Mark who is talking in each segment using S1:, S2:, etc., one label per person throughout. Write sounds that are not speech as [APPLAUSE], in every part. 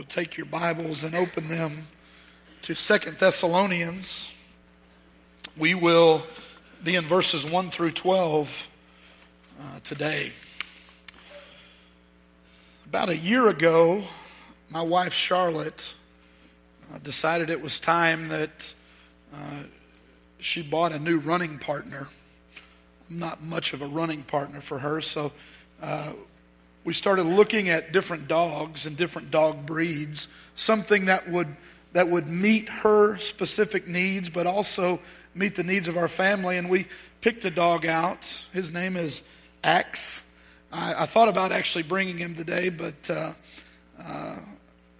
S1: you'll take your Bibles and open them to Second Thessalonians, we will be in verses 1 through 12 uh, today. About a year ago, my wife Charlotte uh, decided it was time that uh, she bought a new running partner. I'm not much of a running partner for her, so uh, we started looking at different dogs and different dog breeds, something that would that would meet her specific needs, but also meet the needs of our family. And we picked a dog out. His name is Axe. I, I thought about actually bringing him today, but uh, uh,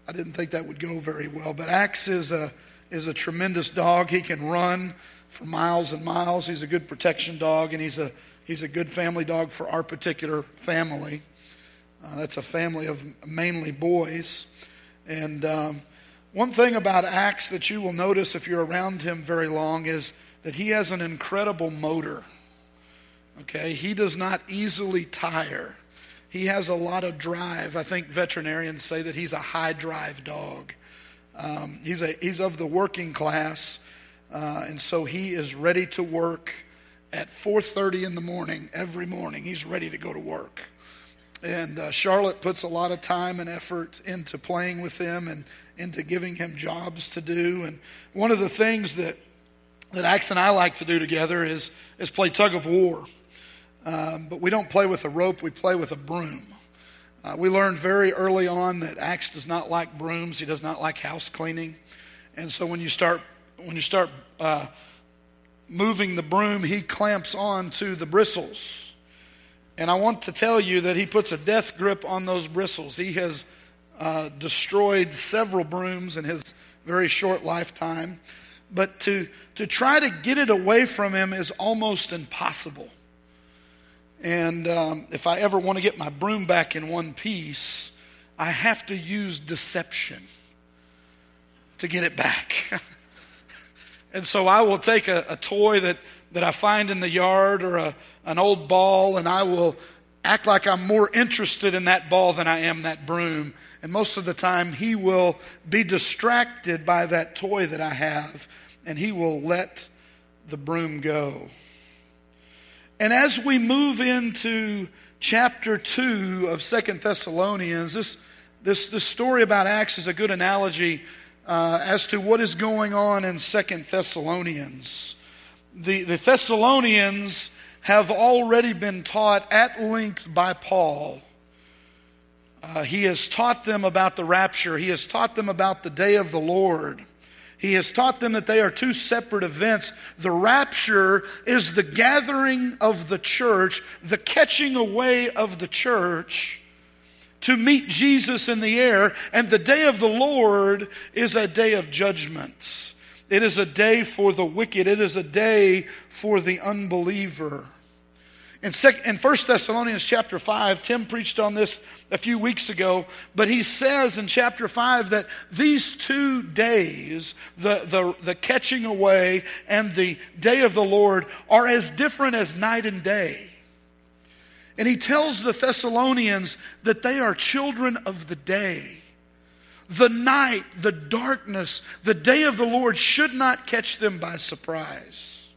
S1: I didn't think that would go very well. But Axe is a is a tremendous dog. He can run for miles and miles. He's a good protection dog, and he's a he's a good family dog for our particular family. Uh, that's a family of mainly boys. And um, one thing about Axe that you will notice if you're around him very long is that he has an incredible motor. Okay, he does not easily tire. He has a lot of drive. I think veterinarians say that he's a high drive dog. Um, he's, a, he's of the working class, uh, and so he is ready to work at 4.30 in the morning every morning. He's ready to go to work. And uh, Charlotte puts a lot of time and effort into playing with him and into giving him jobs to do. And one of the things that that Axe and I like to do together is is play tug of war. Um, but we don't play with a rope; we play with a broom. Uh, we learned very early on that Axe does not like brooms. He does not like house cleaning, and so when you start when you start uh, moving the broom, he clamps on to the bristles and I want to tell you that he puts a death grip on those bristles. He has uh, destroyed several brooms in his very short lifetime. But to, to try to get it away from him is almost impossible. And um, if I ever want to get my broom back in one piece, I have to use deception to get it back. [LAUGHS] and so I will take a, a toy that that I find in the yard or a, an old ball, and I will act like I'm more interested in that ball than I am that broom. And most of the time, he will be distracted by that toy that I have, and he will let the broom go. And as we move into chapter 2 of Second Thessalonians, this, this, this story about Axe is a good analogy uh, as to what is going on in Second Thessalonians the, the Thessalonians have already been taught at length by Paul. Uh, he has taught them about the rapture, he has taught them about the day of the Lord. He has taught them that they are two separate events. The rapture is the gathering of the church, the catching away of the church to meet Jesus in the air, and the day of the Lord is a day of judgment. It is a day for the wicked. It is a day for the unbeliever. In, sec- in 1 Thessalonians chapter 5, Tim preached on this a few weeks ago, but he says in chapter 5 that these two days, the, the, the catching away and the day of the Lord, are as different as night and day. And he tells the Thessalonians that they are children of the day the night, the darkness, the day of the Lord should not catch them by surprise.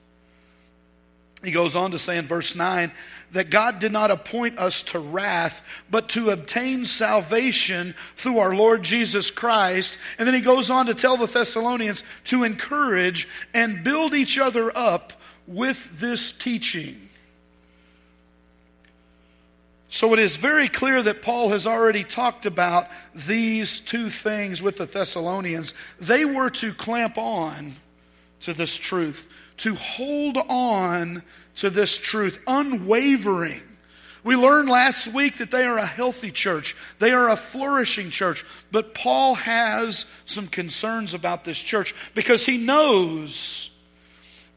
S1: He goes on to say in verse 9 that God did not appoint us to wrath, but to obtain salvation through our Lord Jesus Christ. And then he goes on to tell the Thessalonians to encourage and build each other up with this teaching. So it is very clear that Paul has already talked about these two things with the Thessalonians. They were to clamp on to this truth, to hold on to this truth, unwavering. We learned last week that they are a healthy church. They are a flourishing church. But Paul has some concerns about this church because he knows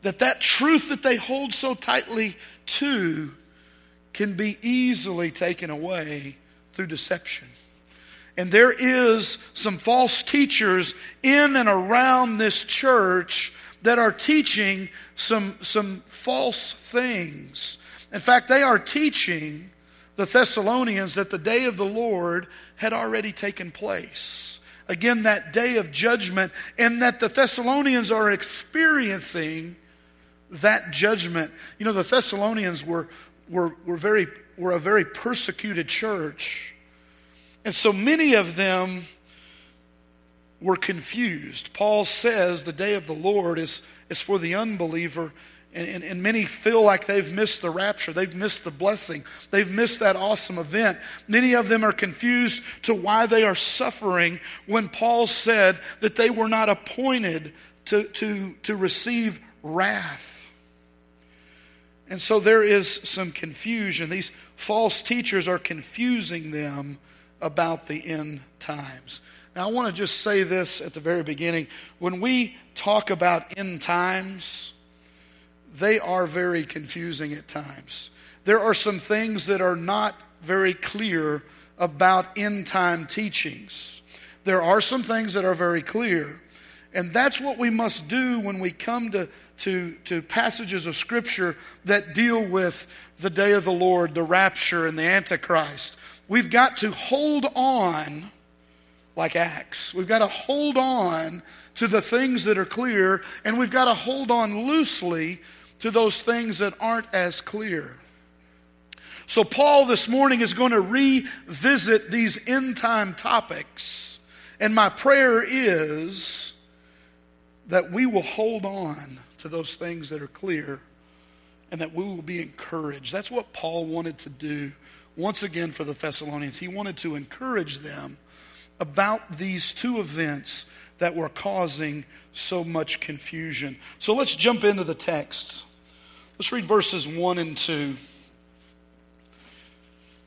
S1: that that truth that they hold so tightly to can be easily taken away through deception. And there is some false teachers in and around this church that are teaching some, some false things. In fact, they are teaching the Thessalonians that the day of the Lord had already taken place. again, that day of judgment, and that the Thessalonians are experiencing that judgment. You know, the Thessalonians were, were, were, very, were a very persecuted church. And so many of them were confused. Paul says the day of the Lord is, is for the unbeliever and, and, and, many feel like they've missed the rapture. They've missed the blessing. They've missed that awesome event. Many of them are confused to why they are suffering when Paul said that they were not appointed to, to, to receive wrath. And so there is some confusion. These false teachers are confusing them about the end times. Now, I want to just say this at the very beginning. When we talk about end times, they are very confusing at times. There are some things that are not very clear about end time teachings. There are some things that are very clear. And that's what we must do when we come to, to, to passages of Scripture that deal with the day of the Lord, the rapture, and the Antichrist. We've got to hold on like Axe. We've got to hold on to the things that are clear, and we've got to hold on loosely to those things that aren't as clear. So, Paul this morning is going to revisit these end time topics. And my prayer is that we will hold on to those things that are clear and that we will be encouraged. That's what Paul wanted to do once again for the Thessalonians. He wanted to encourage them about these two events that were causing so much confusion. So let's jump into the text. Let's read verses 1 and 2.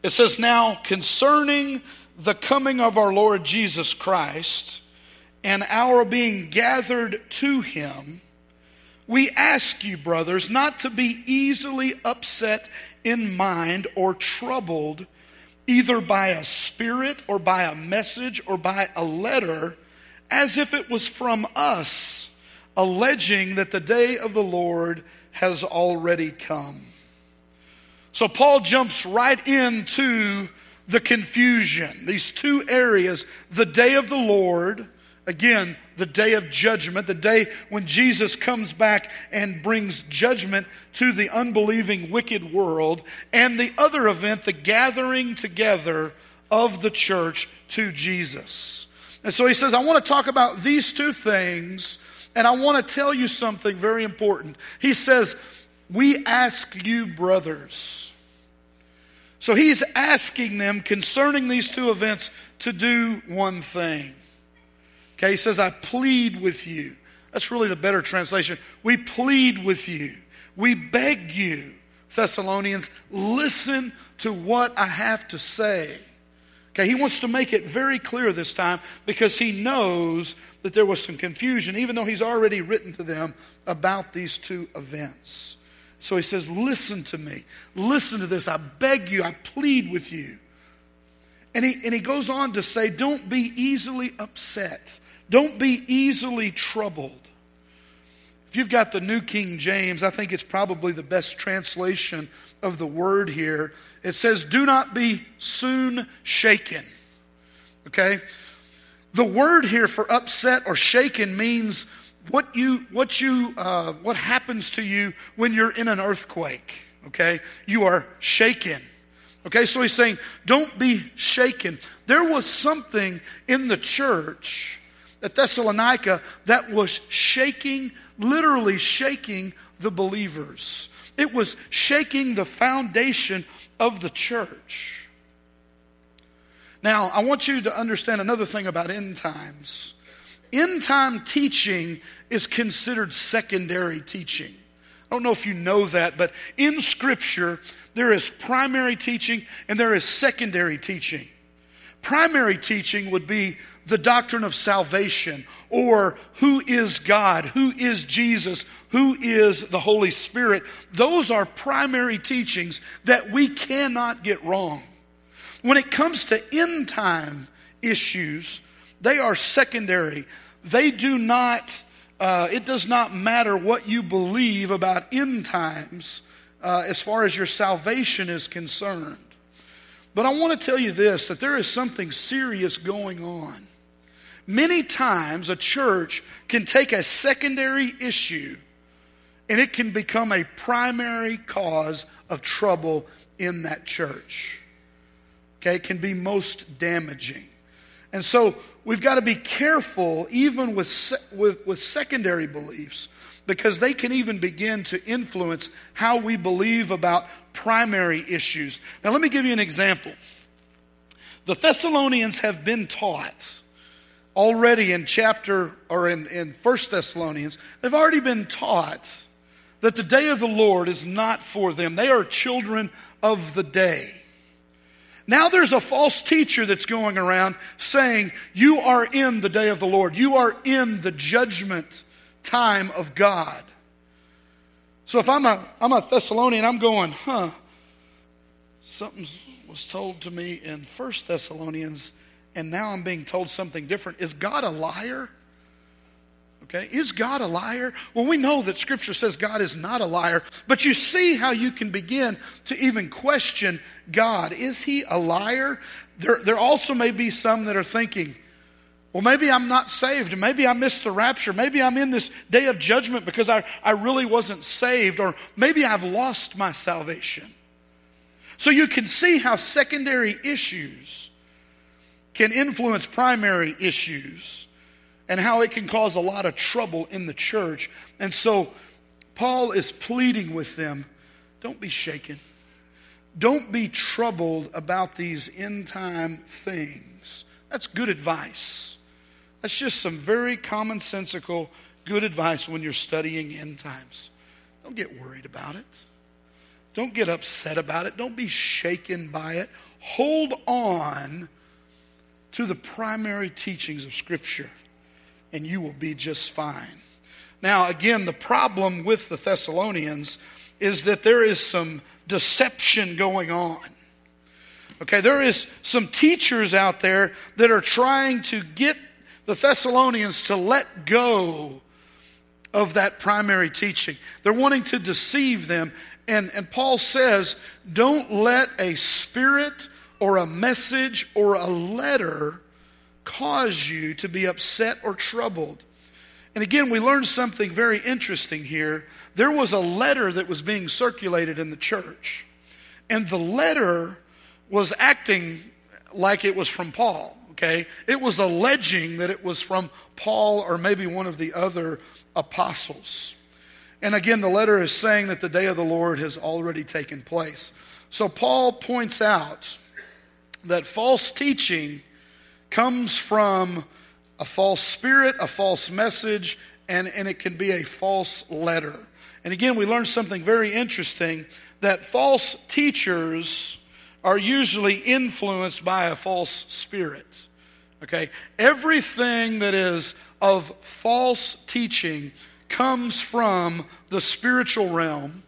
S1: It says, Now concerning the coming of our Lord Jesus Christ and our being gathered to him, we ask you, brothers, not to be easily upset in mind or troubled either by a spirit or by a message or by a letter, as if it was from us, alleging that the day of the Lord has already come. So Paul jumps right into the confusion. These two areas the day of the Lord, again, the day of judgment, the day when Jesus comes back and brings judgment to the unbelieving, wicked world, and the other event, the gathering together of the church to Jesus. And so he says, I want to talk about these two things, and I want to tell you something very important. He says, We ask you, brothers. So he's asking them concerning these two events to do one thing. Okay, he says, I plead with you. That's really the better translation. We plead with you. We beg you, Thessalonians, listen to what I have to say. Okay, he wants to make it very clear this time because he knows that there was some confusion, even though he's already written to them about these two events. So he says, Listen to me. Listen to this. I beg you. I plead with you. And he, and he goes on to say, Don't be easily upset. Don't be easily troubled. If you've got the New King James, I think it's probably the best translation of the word here. It says, Do not be soon shaken. Okay? The word here for upset or shaken means what you what you uh, what happens to you when you're in an earthquake okay you are shaken okay so he's saying don't be shaken there was something in the church at Thessalonica that was shaking, literally shaking the believers. It was shaking the foundation of the church. Now, I want you to understand another thing about end times. End time teaching is considered secondary teaching. I don't know if you know that, but in Scripture, there is primary teaching and there is secondary teaching. Primary teaching would be the doctrine of salvation or who is God, who is Jesus, who is the Holy Spirit. Those are primary teachings that we cannot get wrong. When it comes to end time issues, they are secondary. They do not, uh, it does not matter what you believe about end times uh, as far as your salvation is concerned. But I want to tell you this that there is something serious going on many times a church can take a secondary issue and it can become a primary cause of trouble in that church. Okay, it can be most damaging. And so we've got to be careful even with, with, with secondary beliefs because they can even begin to influence how we believe about primary issues. Now, let me give you an example. The Thessalonians have been taught already in chapter or in, in 1 Thessalonians, they've already been taught that the day of the Lord is not for them. They are children of the day. Now there's a false teacher that's going around saying, You are in the day of the Lord. You are in the judgment time of God. So if I'm a, I'm a Thessalonian, I'm going, huh, something was told to me in First Thessalonians, and now I'm being told something different. Is God a liar? Okay, is God a liar? Well, we know that Scripture says God is not a liar, but you see how you can begin to even question God. Is He a liar? There, there also may be some that are thinking, well, maybe I'm not saved. Maybe I missed the rapture. Maybe I'm in this day of judgment because I, I really wasn't saved, or maybe I've lost my salvation. So you can see how secondary issues can influence primary issues and how it can cause a lot of trouble in the church. And so Paul is pleading with them don't be shaken. Don't be troubled about these end time things. That's good advice. That's just some very commonsensical, good advice when you're studying end times. Don't get worried about it. Don't get upset about it. Don't be shaken by it. Hold on to the primary teachings of Scripture and you will be just fine. Now, again, the problem with the Thessalonians is that there is some deception going on. Okay, there is some teachers out there that are trying to get the Thessalonians to let go of that primary teaching. They're wanting to deceive them. And, and Paul says, don't let a spirit or a message or a letter cause you to be upset or troubled. And again, we learned something very interesting here. There was a letter that was being circulated in the church, and the letter was acting like it was from Paul, okay? It was alleging that it was from Paul or maybe one of the other apostles. And again, the letter is saying that the day of the Lord has already taken place. So Paul points out that false teaching comes from a false spirit, a false message, and, and it can be a false letter. And again, we learned something very interesting that false teachers are usually influenced by a false spirit. Okay? Everything that is of false teaching comes from the spiritual realm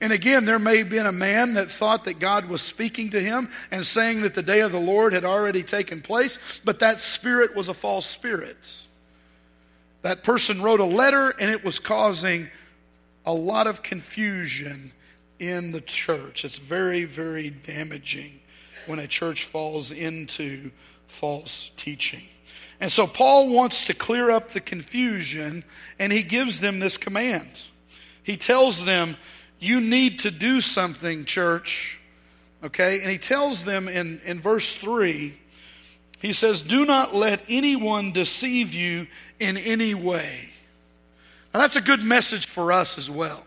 S1: and again, there may have been a man that thought that God was speaking to him and saying that the day of the Lord had already taken place, but that spirit was a false spirit. That person wrote a letter and it was causing a lot of confusion in the church. It's very, very damaging when a church falls into false teaching. And so Paul wants to clear up the confusion and he gives them this command. He tells them, you need to do something, church. Okay? And he tells them in, in verse 3, he says, Do not let anyone deceive you in any way. Now, that's a good message for us as well.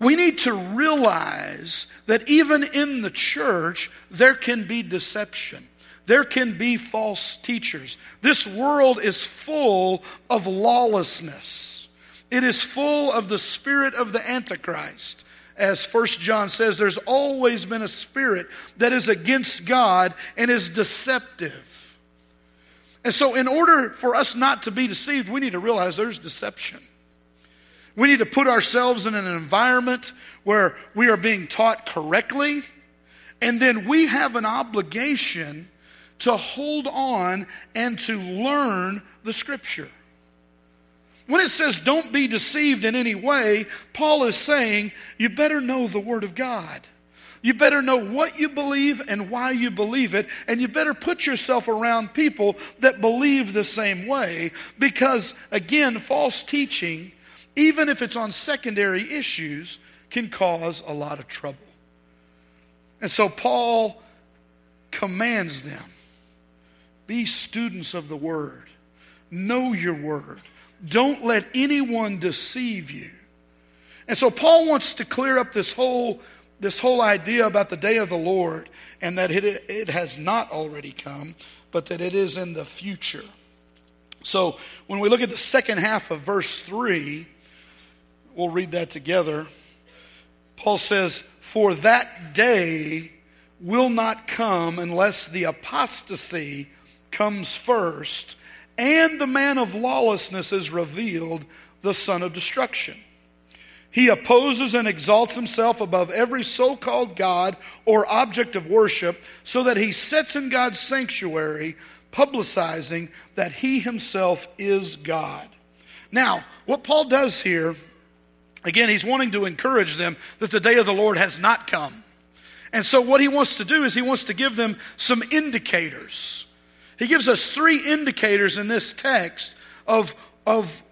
S1: We need to realize that even in the church, there can be deception. There can be false teachers. This world is full of lawlessness. It is full of the spirit of the Antichrist. As First John says, there's always been a spirit that is against God and is deceptive. And so, in order for us not to be deceived, we need to realize there's deception. We need to put ourselves in an environment where we are being taught correctly, and then we have an obligation to hold on and to learn the Scripture. When it says don't be deceived in any way, Paul is saying you better know the Word of God. You better know what you believe and why you believe it, and you better put yourself around people that believe the same way because, again, false teaching, even if it's on secondary issues, can cause a lot of trouble. And so Paul commands them be students of the word, know your word, don't let anyone deceive you. And so Paul wants to clear up this whole this whole idea about the day of the Lord and that it, it has not already come, but that it is in the future. So when we look at the second half of verse 3, we'll read that together. Paul says, For that day will not come unless the apostasy comes first and the man of lawlessness is revealed, the son of destruction. He opposes and exalts himself above every so called God or object of worship, so that he sits in God's sanctuary, publicizing that he himself is God. Now, what Paul does here, again, he's wanting to encourage them that the day of the Lord has not come. And so, what he wants to do is he wants to give them some indicators. He gives us three indicators in this text of, of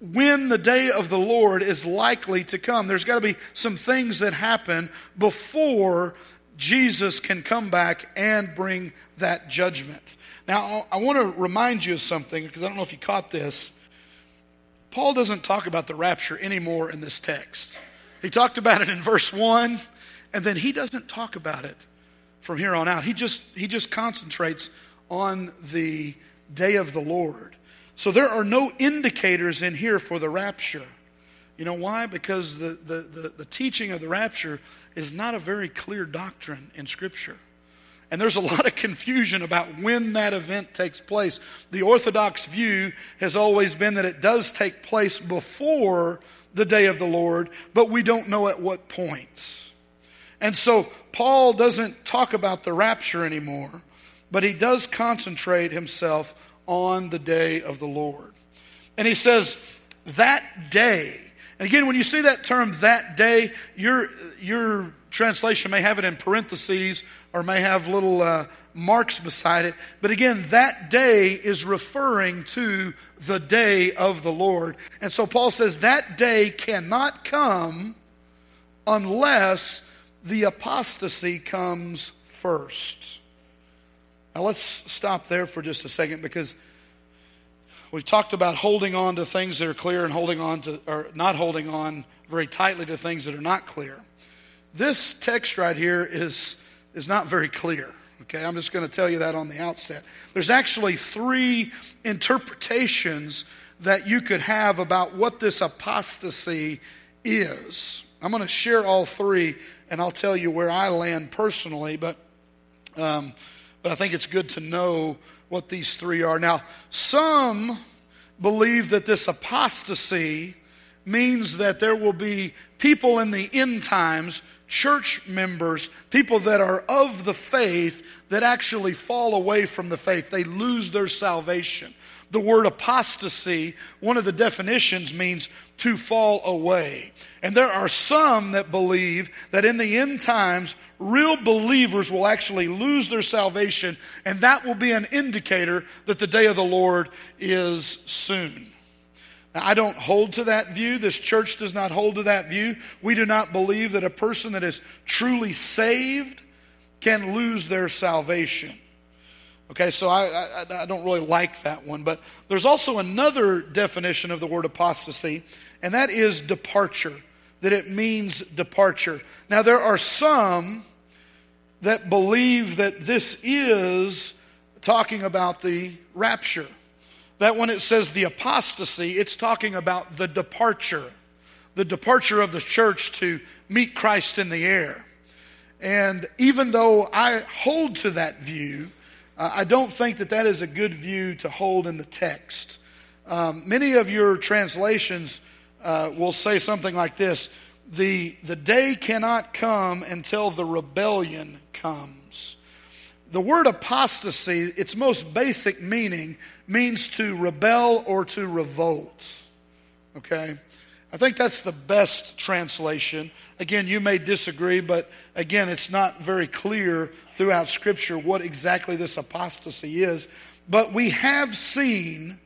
S1: when the day of the Lord is likely to come. There's got to be some things that happen before Jesus can come back and bring that judgment. Now, I want to remind you of something because I don't know if you caught this. Paul doesn't talk about the rapture anymore in this text. He talked about it in verse 1, and then he doesn't talk about it from here on out. He just, he just concentrates on the day of the Lord. So there are no indicators in here for the rapture. You know why? Because the, the, the, the, teaching of the rapture is not a very clear doctrine in Scripture. And there's a [LAUGHS] lot of confusion about when that event takes place. The Orthodox view has always been that it does take place before the day of the Lord, but we don't know at what point. And so Paul doesn't talk about the rapture anymore but he does concentrate himself on the day of the Lord. And he says, that day. And again, when you see that term, that day, your, your translation may have it in parentheses or may have little uh, marks beside it. But again, that day is referring to the day of the Lord. And so Paul says that day cannot come unless the apostasy comes first. Now let's stop there for just a second because we've talked about holding on to things that are clear and holding on to, or not holding on very tightly to things that are not clear. This text right here is, is not very clear. Okay, I'm just going to tell you that on the outset. There's actually three interpretations that you could have about what this apostasy is. I'm going to share all three, and I'll tell you where I land personally, but um, but I think it's good to know what these three are. Now, some believe that this apostasy means that there will be people in the end times, church members, people that are of the faith that actually fall away from the faith. They lose their salvation. The word apostasy, one of the definitions means to fall away. And there are some that believe that in the end times, real believers will actually lose their salvation, and that will be an indicator that the day of the Lord is soon. Now, I don't hold to that view. This church does not hold to that view. We do not believe that a person that is truly saved can lose their salvation. Okay, so I, I, I, don't really like that one. But there's also another definition of the word apostasy, and that is departure, that it means departure. Now, there are some that believe that this is talking about the rapture. That when it says the apostasy, it's talking about the departure, the departure of the church to meet Christ in the air. And even though I hold to that view, uh, I don't think that that is a good view to hold in the text. Um, many of your translations uh, will say something like this the, the day cannot come until the rebellion comes. The word apostasy, its most basic meaning, means to rebel or to revolt. Okay? I think that's the best translation. Again, you may disagree, but again, it's not very clear throughout Scripture what exactly this apostasy is. But we have seen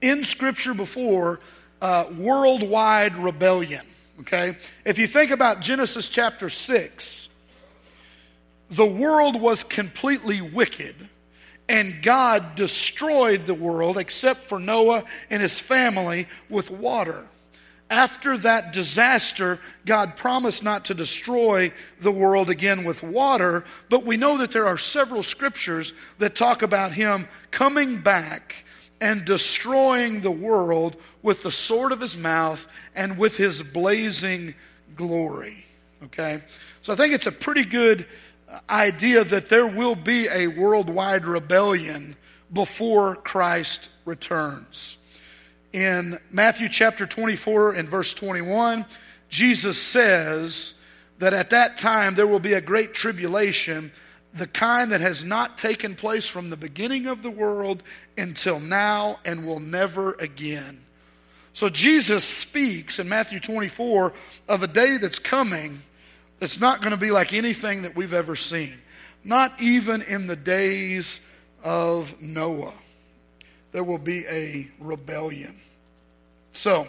S1: in Scripture before uh, worldwide rebellion. Okay? If you think about Genesis chapter 6, the world was completely wicked, and God destroyed the world except for Noah and his family with water after that disaster, God promised not to destroy the world again with water, but we know that there are several scriptures that talk about Him coming back and destroying the world with the sword of His mouth and with His blazing glory. Okay? So I think it's a pretty good idea that there will be a worldwide rebellion before Christ returns in Matthew chapter 24 and verse 21, Jesus says that at that time there will be a great tribulation, the kind that has not taken place from the beginning of the world until now and will never again. So Jesus speaks in Matthew 24 of a day that's coming that's not going to be like anything that we've ever seen, not even in the days of Noah. There will be a rebellion. So,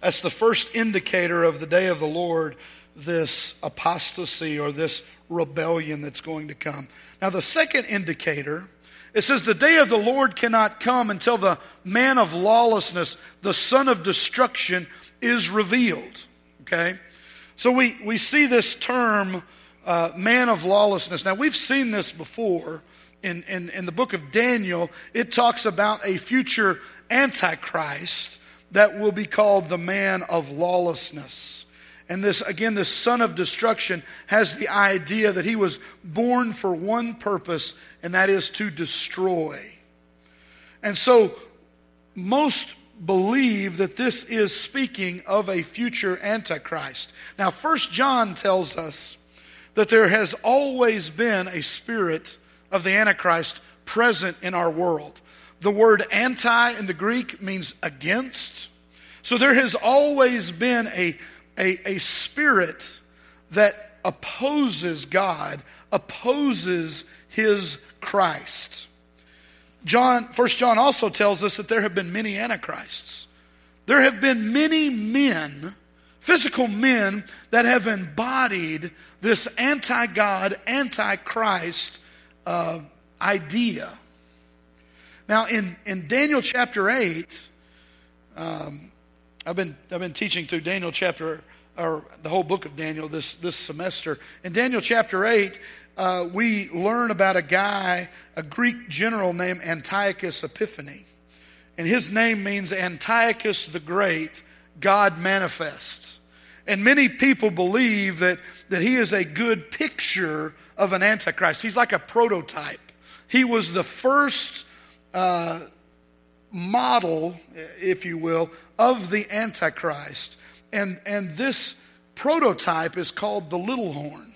S1: that's the first indicator of the day of the Lord, this apostasy or this rebellion that's going to come. Now, the second indicator, it says, The day of the Lord cannot come until the man of lawlessness, the son of destruction, is revealed. Okay? So we, we see this term, uh, man of lawlessness. Now, we've seen this before in, in, in the book of Daniel. It talks about a future antichrist that will be called the man of lawlessness. And this, again, this son of destruction has the idea that he was born for one purpose, and that is to destroy. And so, most believe that this is speaking of a future Antichrist. Now, First John tells us that there has always been a spirit of the Antichrist present in our world. The word anti in the Greek means against. So there has always been a, a, a spirit that opposes God, opposes his Christ. John, First John also tells us that there have been many antichrists. There have been many men, physical men, that have embodied this anti God, anti Christ uh, idea. Now, in, in Daniel chapter 8, um, I've been, I've been teaching through Daniel chapter, or the whole book of Daniel this, this semester. In Daniel chapter 8, uh, we learn about a guy, a Greek general named Antiochus Epiphanes. And his name means Antiochus the Great, God manifests. And many people believe that, that he is a good picture of an Antichrist. He's like a prototype. He was the first uh, model, if you will, of the Antichrist. And, and this prototype is called the little horn.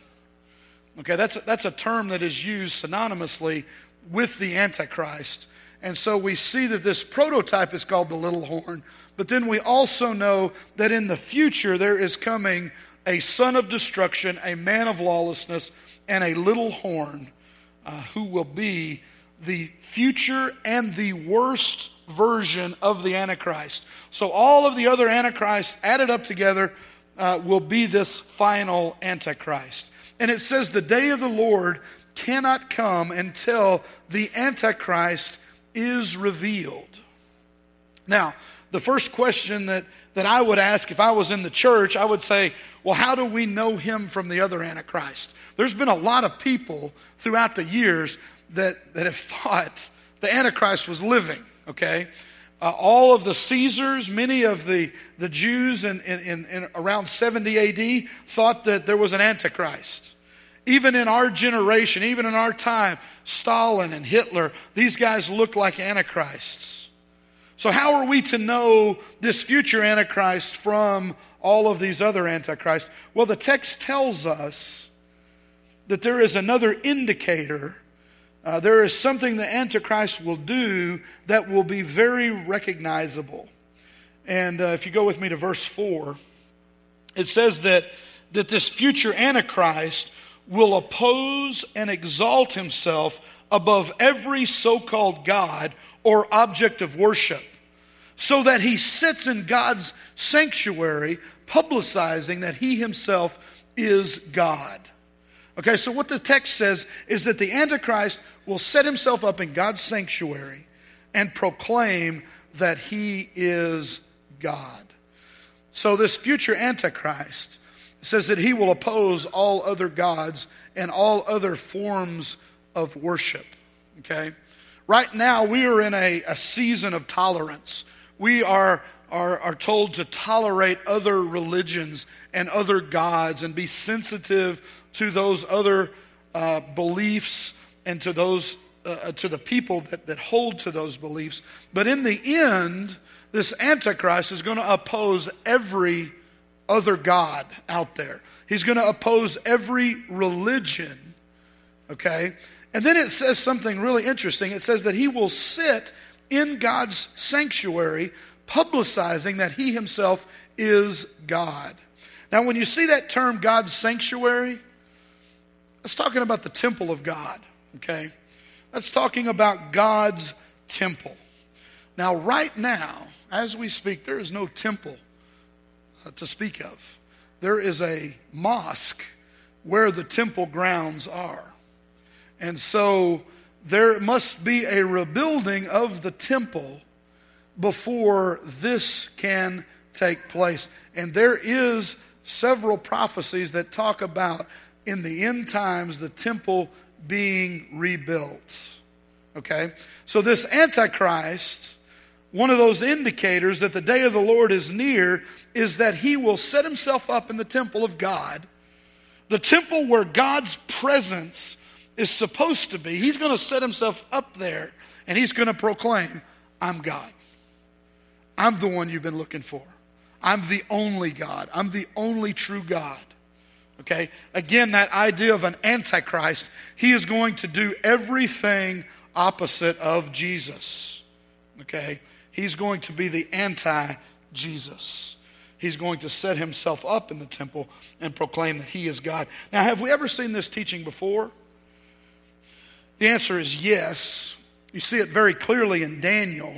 S1: Okay, that's a, that's a term that is used synonymously with the Antichrist. And so we see that this prototype is called the little horn. But then we also know that in the future there is coming a son of destruction, a man of lawlessness, and a little horn uh, who will be the future and the worst version of the Antichrist. So all of the other Antichrists added up together uh, will be this final Antichrist. And it says the day of the Lord cannot come until the Antichrist is revealed. Now, the first question that, that I would ask if I was in the church, I would say, well, how do we know him from the other Antichrist? There's been a lot of people throughout the years that, that have thought the Antichrist was living, okay? Uh, all of the Caesars, many of the, the Jews in, in, in around 70 AD thought that there was an Antichrist. Even in our generation, even in our time, Stalin and Hitler, these guys looked like Antichrists. So, how are we to know this future Antichrist from all of these other Antichrists? Well, the text tells us that there is another indicator uh, there is something the Antichrist will do that will be very recognizable. And uh, if you go with me to verse 4, it says that, that this future Antichrist will oppose and exalt himself above every so called God or object of worship, so that he sits in God's sanctuary, publicizing that he himself is God. Okay, so what the text says is that the Antichrist will set himself up in God's sanctuary and proclaim that he is God. So, this future Antichrist says that he will oppose all other gods and all other forms of worship. Okay? Right now, we are in a, a season of tolerance. We are, are, are told to tolerate other religions and other gods and be sensitive to those other uh, beliefs and to those uh, to the people that, that hold to those beliefs. But in the end, this Antichrist is going to oppose every other God out there. He's going to oppose every religion. Okay? And then it says something really interesting. It says that he will sit in God's sanctuary, publicizing that he himself is God. Now, when you see that term, God's sanctuary, it's talking about the temple of God, okay? That's talking about God's temple. Now, right now, as we speak, there is no temple uh, to speak of. There is a mosque where the temple grounds are. And so there must be a rebuilding of the temple before this can take place. And there is several prophecies that talk about in the end times the temple being rebuilt. Okay? So, this Antichrist, one of those indicators that the day of the Lord is near, is that he will set himself up in the temple of God, the temple where God's presence is supposed to be. He's going to set himself up there and he's going to proclaim, I'm God. I'm the one you've been looking for. I'm the only God. I'm the only true God. Okay? Again, that idea of an antichrist, he is going to do everything opposite of Jesus. Okay? He's going to be the anti Jesus. He's going to set himself up in the temple and proclaim that he is God. Now, have we ever seen this teaching before? The answer is yes. You see it very clearly in Daniel.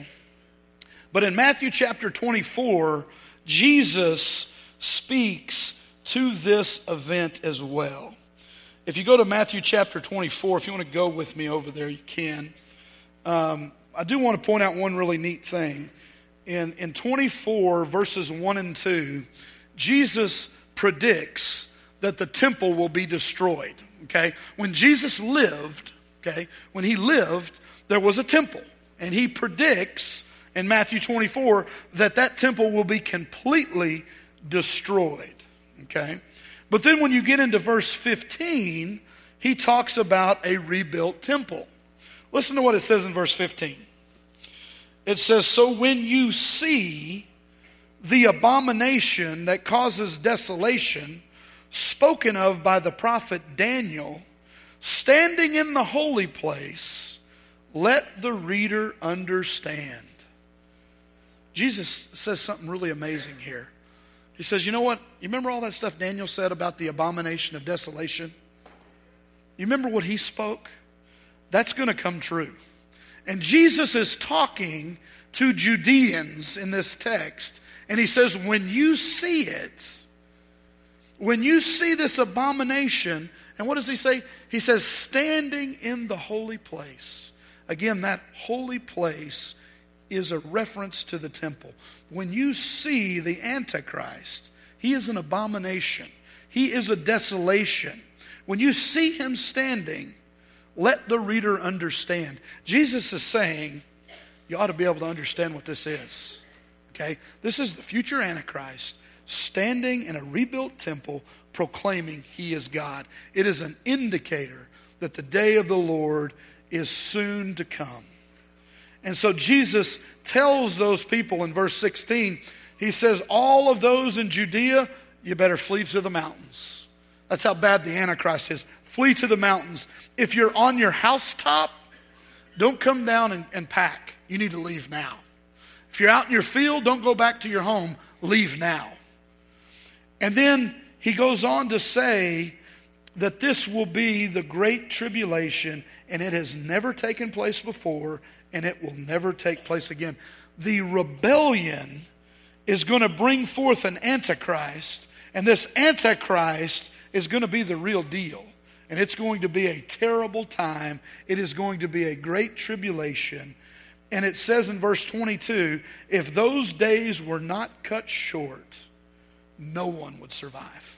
S1: But in Matthew chapter 24, Jesus speaks to this event as well. If you go to Matthew chapter 24, if you want to go with me over there, you can. Um, I do want to point out one really neat thing. In, in 24, verses 1 and 2, Jesus predicts that the temple will be destroyed. Okay? When Jesus lived, okay, when he lived, there was a temple. And he predicts in Matthew 24 that that temple will be completely destroyed. Okay? But then when you get into verse 15, he talks about a rebuilt temple. Listen to what it says in verse 15. It says, So when you see the abomination that causes desolation, spoken of by the prophet Daniel, standing in the holy place, let the reader understand. Jesus says something really amazing here. He says, You know what? You remember all that stuff Daniel said about the abomination of desolation? You remember what he spoke? That's going to come true. And Jesus is talking to Judeans in this text, and he says, When you see it, when you see this abomination, and what does he say? He says, standing in the holy place. Again, that holy place is a reference to the temple. When you see the Antichrist, he is an abomination, he is a desolation. When you see him standing, let the reader understand. Jesus is saying, you ought to be able to understand what this is. Okay? This is the future Antichrist standing in a rebuilt temple proclaiming he is God. It is an indicator that the day of the Lord is soon to come. And so Jesus tells those people in verse 16, he says, All of those in Judea, you better flee to the mountains. That's how bad the Antichrist is. Flee to the mountains. If you're on your housetop, don't come down and, and pack. You need to leave now. If you're out in your field, don't go back to your home. Leave now. And then he goes on to say that this will be the great tribulation, and it has never taken place before, and it will never take place again. The rebellion is going to bring forth an antichrist, and this antichrist is going to be the real deal. And it's going to be a terrible time. It is going to be a great tribulation. And it says in verse 22 if those days were not cut short, no one would survive.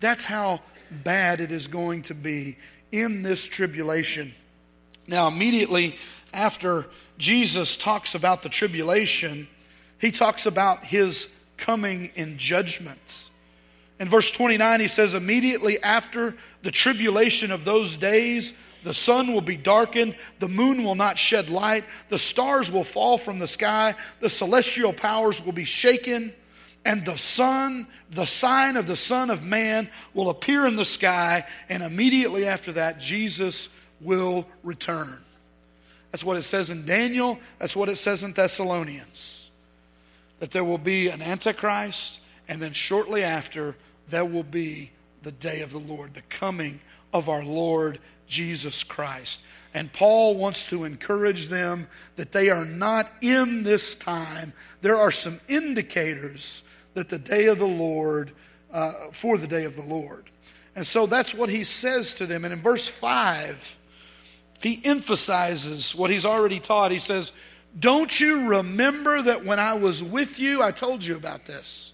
S1: That's how bad it is going to be in this tribulation. Now, immediately after Jesus talks about the tribulation, he talks about his coming in judgment. In verse 29, he says, Immediately after the tribulation of those days, the sun will be darkened, the moon will not shed light, the stars will fall from the sky, the celestial powers will be shaken, and the sun, the sign of the Son of Man, will appear in the sky, and immediately after that, Jesus will return. That's what it says in Daniel, that's what it says in Thessalonians. That there will be an Antichrist, and then shortly after, there will be the day of the Lord, the coming of our Lord Jesus Christ. And Paul wants to encourage them that they are not in this time. There are some indicators that the day of the Lord, uh, for the day of the Lord. And so that's what he says to them. And in verse 5, he emphasizes what he's already taught. He says, Don't you remember that when I was with you, I told you about this?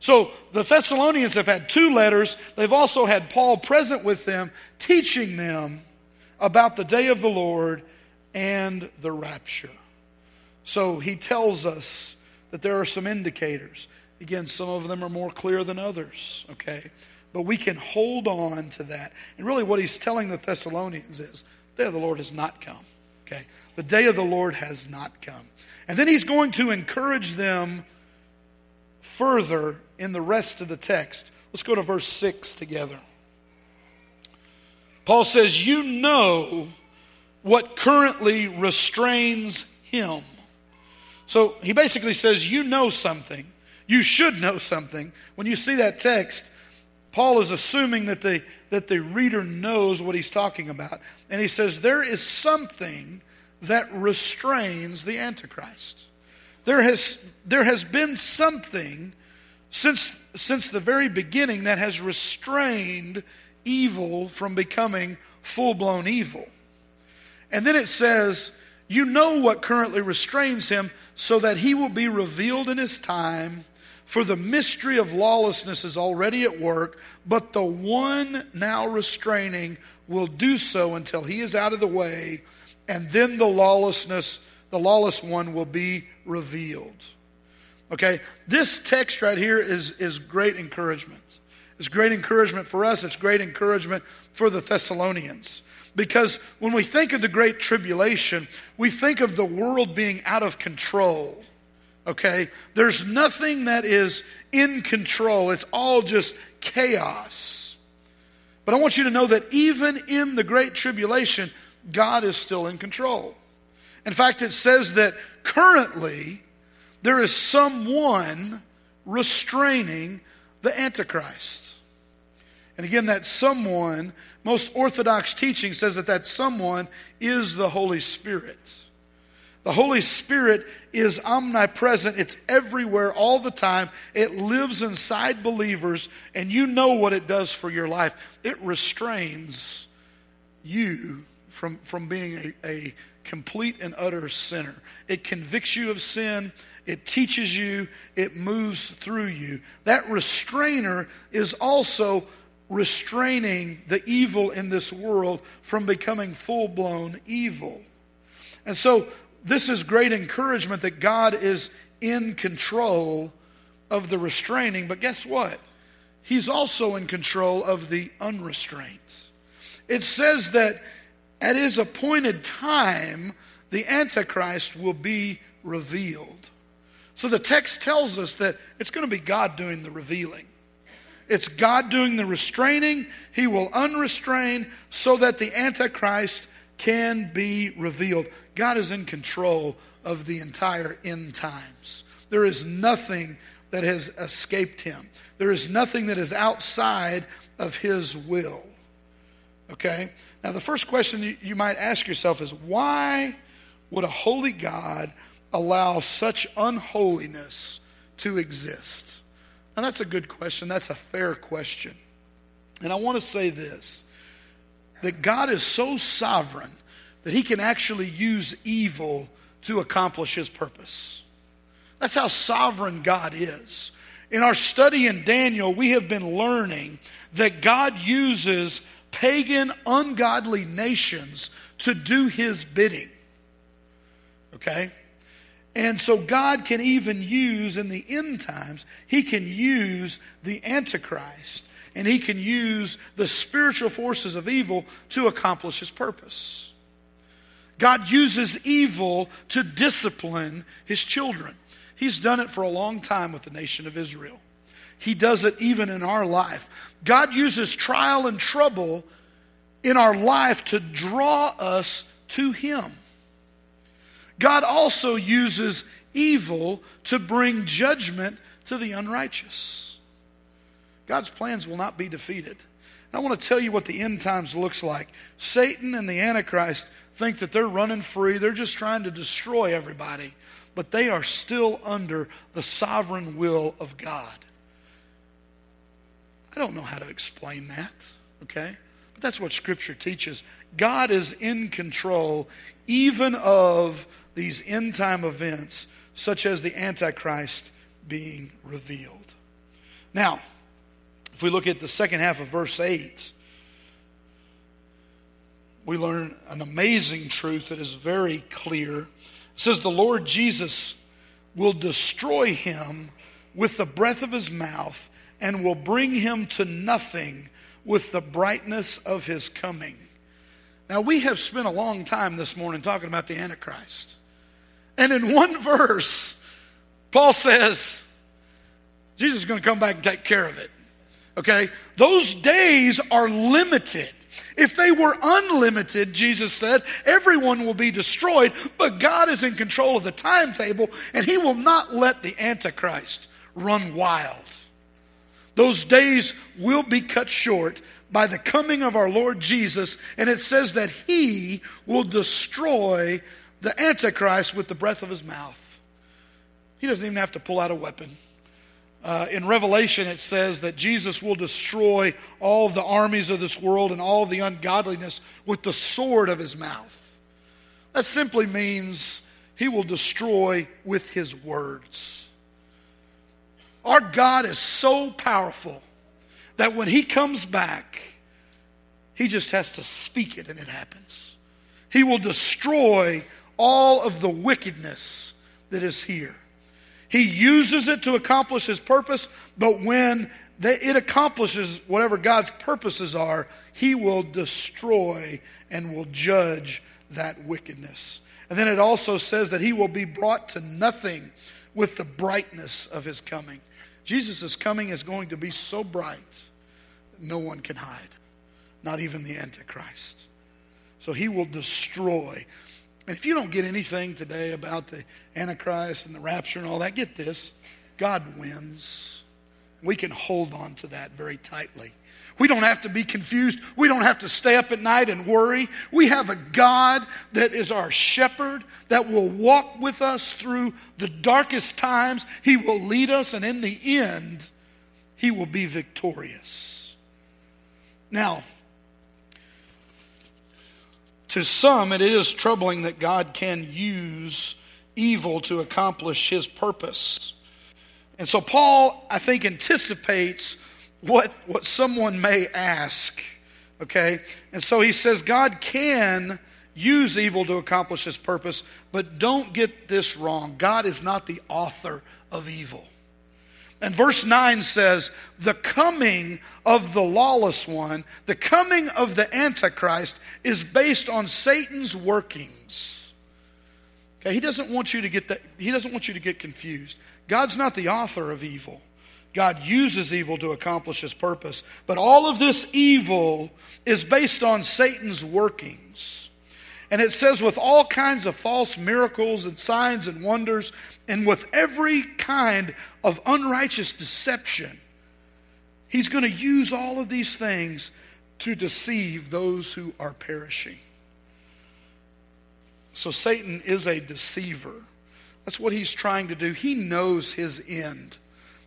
S1: So the Thessalonians have had two letters. They've also had Paul present with them, teaching them about the day of the Lord and the rapture. So he tells us that there are some indicators. Again, some of them are more clear than others, okay? But we can hold on to that. And really, what he's telling the Thessalonians is the day of the Lord has not come, okay? The day of the Lord has not come. And then he's going to encourage them further in the rest of the text. Let's go to verse 6 together. Paul says, You know what currently restrains him. So he basically says, You know something. You should know something. When you see that text, Paul is assuming that the, that the reader knows what he's talking about. And he says, There is something that restrains the Antichrist. There has, there has been something since, since the very beginning that has restrained evil from becoming full blown evil. And then it says, You know what currently restrains him, so that he will be revealed in his time. For the mystery of lawlessness is already at work, but the one now restraining will do so until he is out of the way, and then the lawlessness, the lawless one will be revealed. Okay? This text right here is, is great encouragement. It's great encouragement for us, it's great encouragement for the Thessalonians. Because when we think of the Great Tribulation, we think of the world being out of control. Okay? There's nothing that is in control, it's all just chaos. But I want you to know that even in the Great Tribulation, God is still in control. In fact, it says that currently, there is someone restraining the Antichrist. And again, that someone, most Orthodox teaching says that that someone is the Holy Spirit. The Holy Spirit is omnipresent. It's everywhere all the time. It lives inside believers, and you know what it does for your life. It restrains you from, from being a, a complete and utter sinner. It convicts you of sin, it teaches you, it moves through you. That restrainer is also restraining the evil in this world from becoming full blown evil. And so, this is great encouragement that God is in control of the restraining, but guess what? He's also in control of the unrestraints. It says that at his appointed time, the Antichrist will be revealed. So the text tells us that it's going to be God doing the revealing. It's God doing the restraining. He will unrestrain so that the Antichrist can be revealed. God is in control of the entire end times. There is nothing that has escaped him. There is nothing that is outside of his will. Okay? Now, the first question you might ask yourself is why would a holy God allow such unholiness to exist? Now, that's a good question. That's a fair question. And I want to say this that God is so sovereign that he can actually use evil to accomplish his purpose. That's how sovereign God is. In our study in Daniel, we have been learning that God uses pagan, ungodly nations to do his bidding. Okay? And so God can even use in the end times, he can use the Antichrist and he can use the spiritual forces of evil to accomplish his purpose. God uses evil to discipline his children. He's done it for a long time with the nation of Israel. He does it even in our life. God uses trial and trouble in our life to draw us to Him. God also uses evil to bring judgment to the unrighteous. God's plans will not be defeated. I want to tell you what the end times looks like. Satan and the Antichrist think that they're running free, they're just trying to destroy everybody, but they are still under the sovereign will of God. I don't know how to explain that, okay? But that's what Scripture teaches. God is in control even of these end time events, such as the Antichrist being revealed. Now, if we look at the second half of verse 8, we learn an amazing truth that is very clear. It says, The Lord Jesus will destroy him with the breath of his mouth and will bring him to nothing with the brightness of his coming. Now, we have spent a long time this morning talking about the Antichrist. And in one verse, Paul says, Jesus is going to come back and take care of it. Okay? Those days are limited. If they were unlimited, Jesus said, everyone will be destroyed, but God is in control of the timetable, and He will not let the Antichrist run wild. Those days will be cut short by the coming of our Lord Jesus, and it says that He will destroy the Antichrist with the breath of His mouth. He doesn't even have to pull out a weapon. Uh, in Revelation, it says that Jesus will destroy all the armies of this world and all the ungodliness with the sword of his mouth. That simply means he will destroy with his words. Our God is so powerful that when he comes back, he just has to speak it and it happens. He will destroy all of the wickedness that is here. He uses it to accomplish his purpose, but when it accomplishes whatever God's purposes are, he will destroy and will judge that wickedness. And then it also says that he will be brought to nothing with the brightness of his coming. Jesus' coming is going to be so bright that no one can hide, not even the Antichrist. So he will destroy. And if you don't get anything today about the Antichrist and the rapture and all that, get this God wins. We can hold on to that very tightly. We don't have to be confused. We don't have to stay up at night and worry. We have a God that is our shepherd that will walk with us through the darkest times. He will lead us, and in the end, He will be victorious. Now, to some, it is troubling that God can use evil to accomplish his purpose. And so, Paul, I think, anticipates what, what someone may ask. Okay? And so he says God can use evil to accomplish his purpose, but don't get this wrong. God is not the author of evil. And verse 9 says, The coming of the lawless one, the coming of the Antichrist, is based on Satan's workings. Okay, he doesn't want you to get that, he doesn't want you to get confused. God's not the author of evil. God uses evil to accomplish his purpose. But all of this evil is based on Satan's workings. And it says, with all kinds of false miracles and signs and wonders, and with every kind of unrighteous deception. He's going to use all of these things to deceive those who are perishing. So Satan is a deceiver. That's what he's trying to do. He knows his end,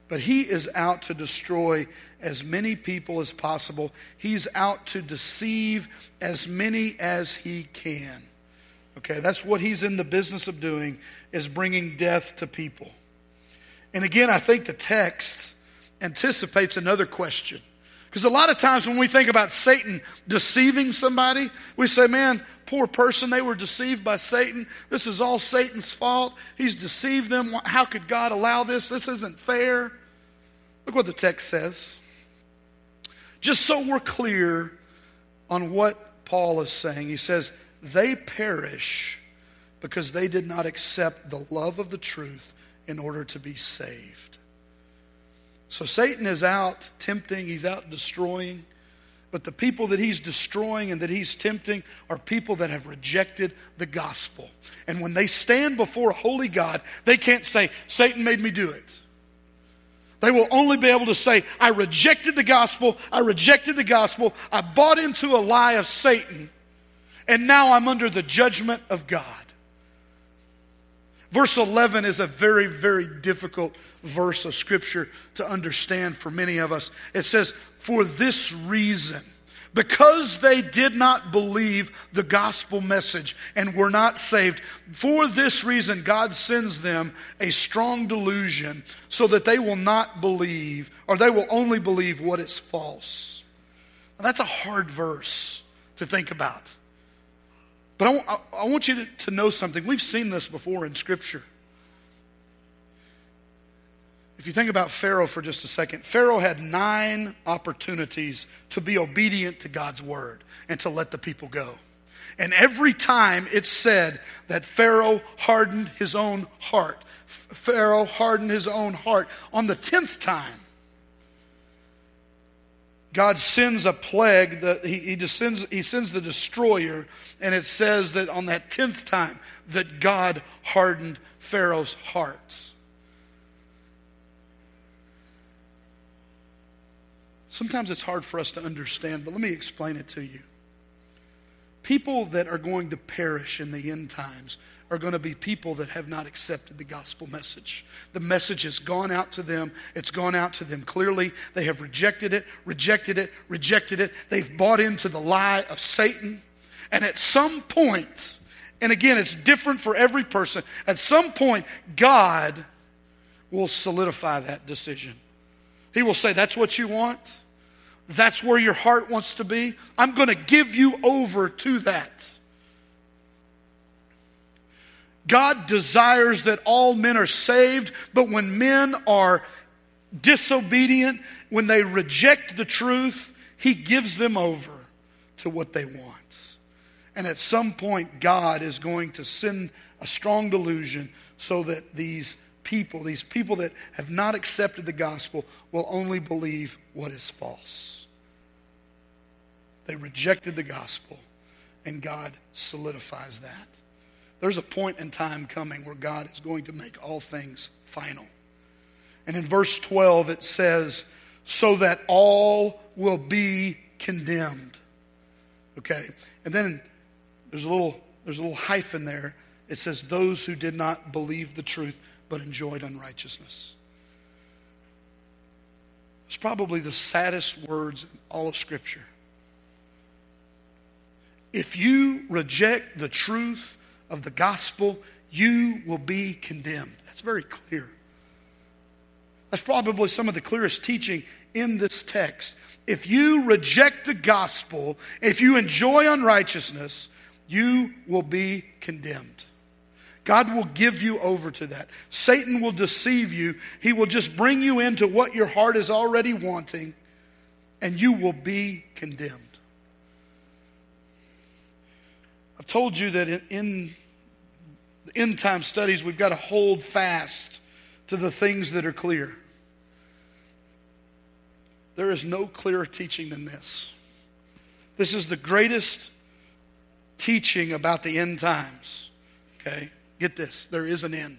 S1: but he is out to destroy as many people as possible. He's out to deceive as many as he can. Okay, that's what he's in the business of doing is bringing death to people. And again, I think the text anticipates another question. Because a lot of times when we think about Satan deceiving somebody, we say, man, poor person, they were deceived by Satan. This is all Satan's fault. He's deceived them. How could God allow this? This isn't fair. Look what the text says. Just so we're clear on what Paul is saying, he says, they perish because they did not accept the love of the truth in order to be saved. So Satan is out tempting, he's out destroying. But the people that he's destroying and that he's tempting are people that have rejected the gospel. And when they stand before a holy God, they can't say, Satan made me do it. They will only be able to say, I rejected the gospel, I rejected the gospel, I bought into a lie of Satan, and now I'm under the judgment of God. Verse 11 is a very, very difficult verse of Scripture to understand for many of us. It says, For this reason, because they did not believe the gospel message and were not saved, for this reason, God sends them a strong delusion so that they will not believe, or they will only believe what is false. Now, that's a hard verse to think about. But I, I want you to, to know something. We've seen this before in Scripture. If you think about Pharaoh for just a second, Pharaoh had nine opportunities to be obedient to God's word and to let the people go. And every time it said that Pharaoh hardened his own heart. Pharaoh hardened his own heart. On the tenth time, God sends a plague, that he, he, descends, he sends the destroyer, and it says that on that tenth time that God hardened Pharaoh's hearts. Sometimes it's hard for us to understand, but let me explain it to you. People that are going to perish in the end times are going to be people that have not accepted the gospel message. The message has gone out to them. It's gone out to them clearly. They have rejected it, rejected it, rejected it. They've bought into the lie of Satan. And at some point, and again, it's different for every person, at some point, God will solidify that decision. He will say, That's what you want that's where your heart wants to be, I'm going to give you over to that. God desires that all men are saved, but when men are disobedient, when they reject the truth, He gives them over to what they want. And at some point, God is going to send a strong delusion so that these people, these people that have not accepted the gospel, will only believe what is false. They rejected the gospel, and God solidifies that. There's a point in time coming where God is going to make all things final. And in verse 12, it says, so that all will be condemned. Okay? And then there's a little, there's a little hyphen there. It says, those who did not believe the truth but enjoyed unrighteousness. It's probably the saddest words in all of Scripture. If you reject the truth of the gospel, you will be condemned. That's very clear. That's probably some of the clearest teaching in this text. If you reject the gospel, if you enjoy unrighteousness, you will be condemned. God will give you over to that. Satan will deceive you. He will just bring you into what your heart is already wanting, and you will be condemned. I've told you that in, the end time studies, we've got to hold fast to the things that are clear. There is no clearer teaching than this. This is the greatest teaching about the end times. Okay? Get this there is an end.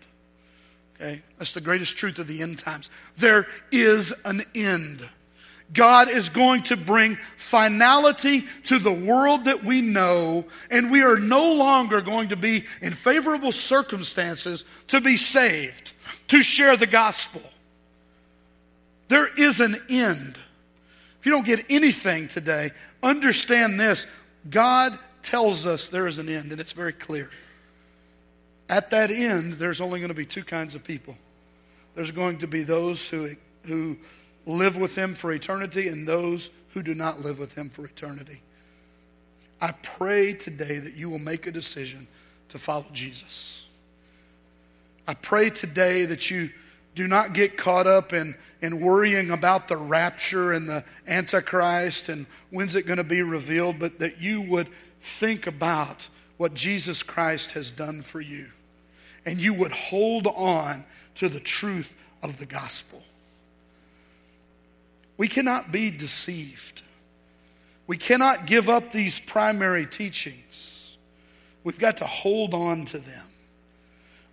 S1: Okay? That's the greatest truth of the end times. There is an end. God is going to bring finality to the world that we know, and we are no longer going to be in favorable circumstances to be saved, to share the gospel. There is an end. If you don't get anything today, understand this God tells us there is an end, and it's very clear. At that end, there's only going to be two kinds of people there's going to be those who, who live with Him for eternity and those who do not live with Him for eternity. I pray today that you will make a decision to follow Jesus. I pray today that you do not get caught up in, in worrying about the rapture and the Antichrist and when's it going to be revealed, but that you would think about what Jesus Christ has done for you. And you would hold on to the truth of the gospel. We cannot be deceived. We cannot give up these primary teachings. We've got to hold on to them.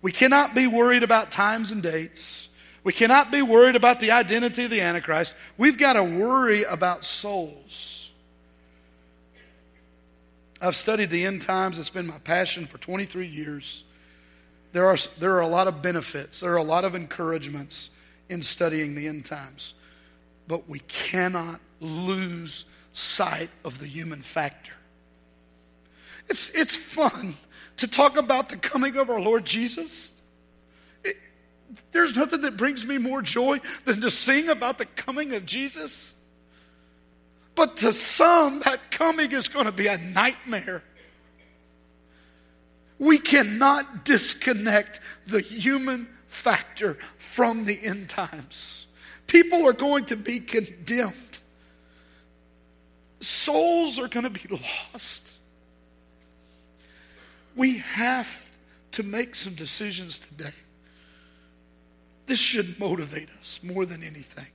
S1: We cannot be worried about times and dates. We cannot be worried about the identity of the Antichrist. We've got to worry about souls. I've studied the end times, it's been my passion for 23 years. There are, there are a lot of benefits, there are a lot of encouragements in studying the end times. But we cannot lose sight of the human factor. It's, it's fun to talk about the coming of our Lord Jesus. It, there's nothing that brings me more joy than to sing about the coming of Jesus. But to some, that coming is going to be a nightmare. We cannot disconnect the human factor from the end times. People are going to be condemned, souls are going to be lost. We have to make some decisions today. This should motivate us more than anything.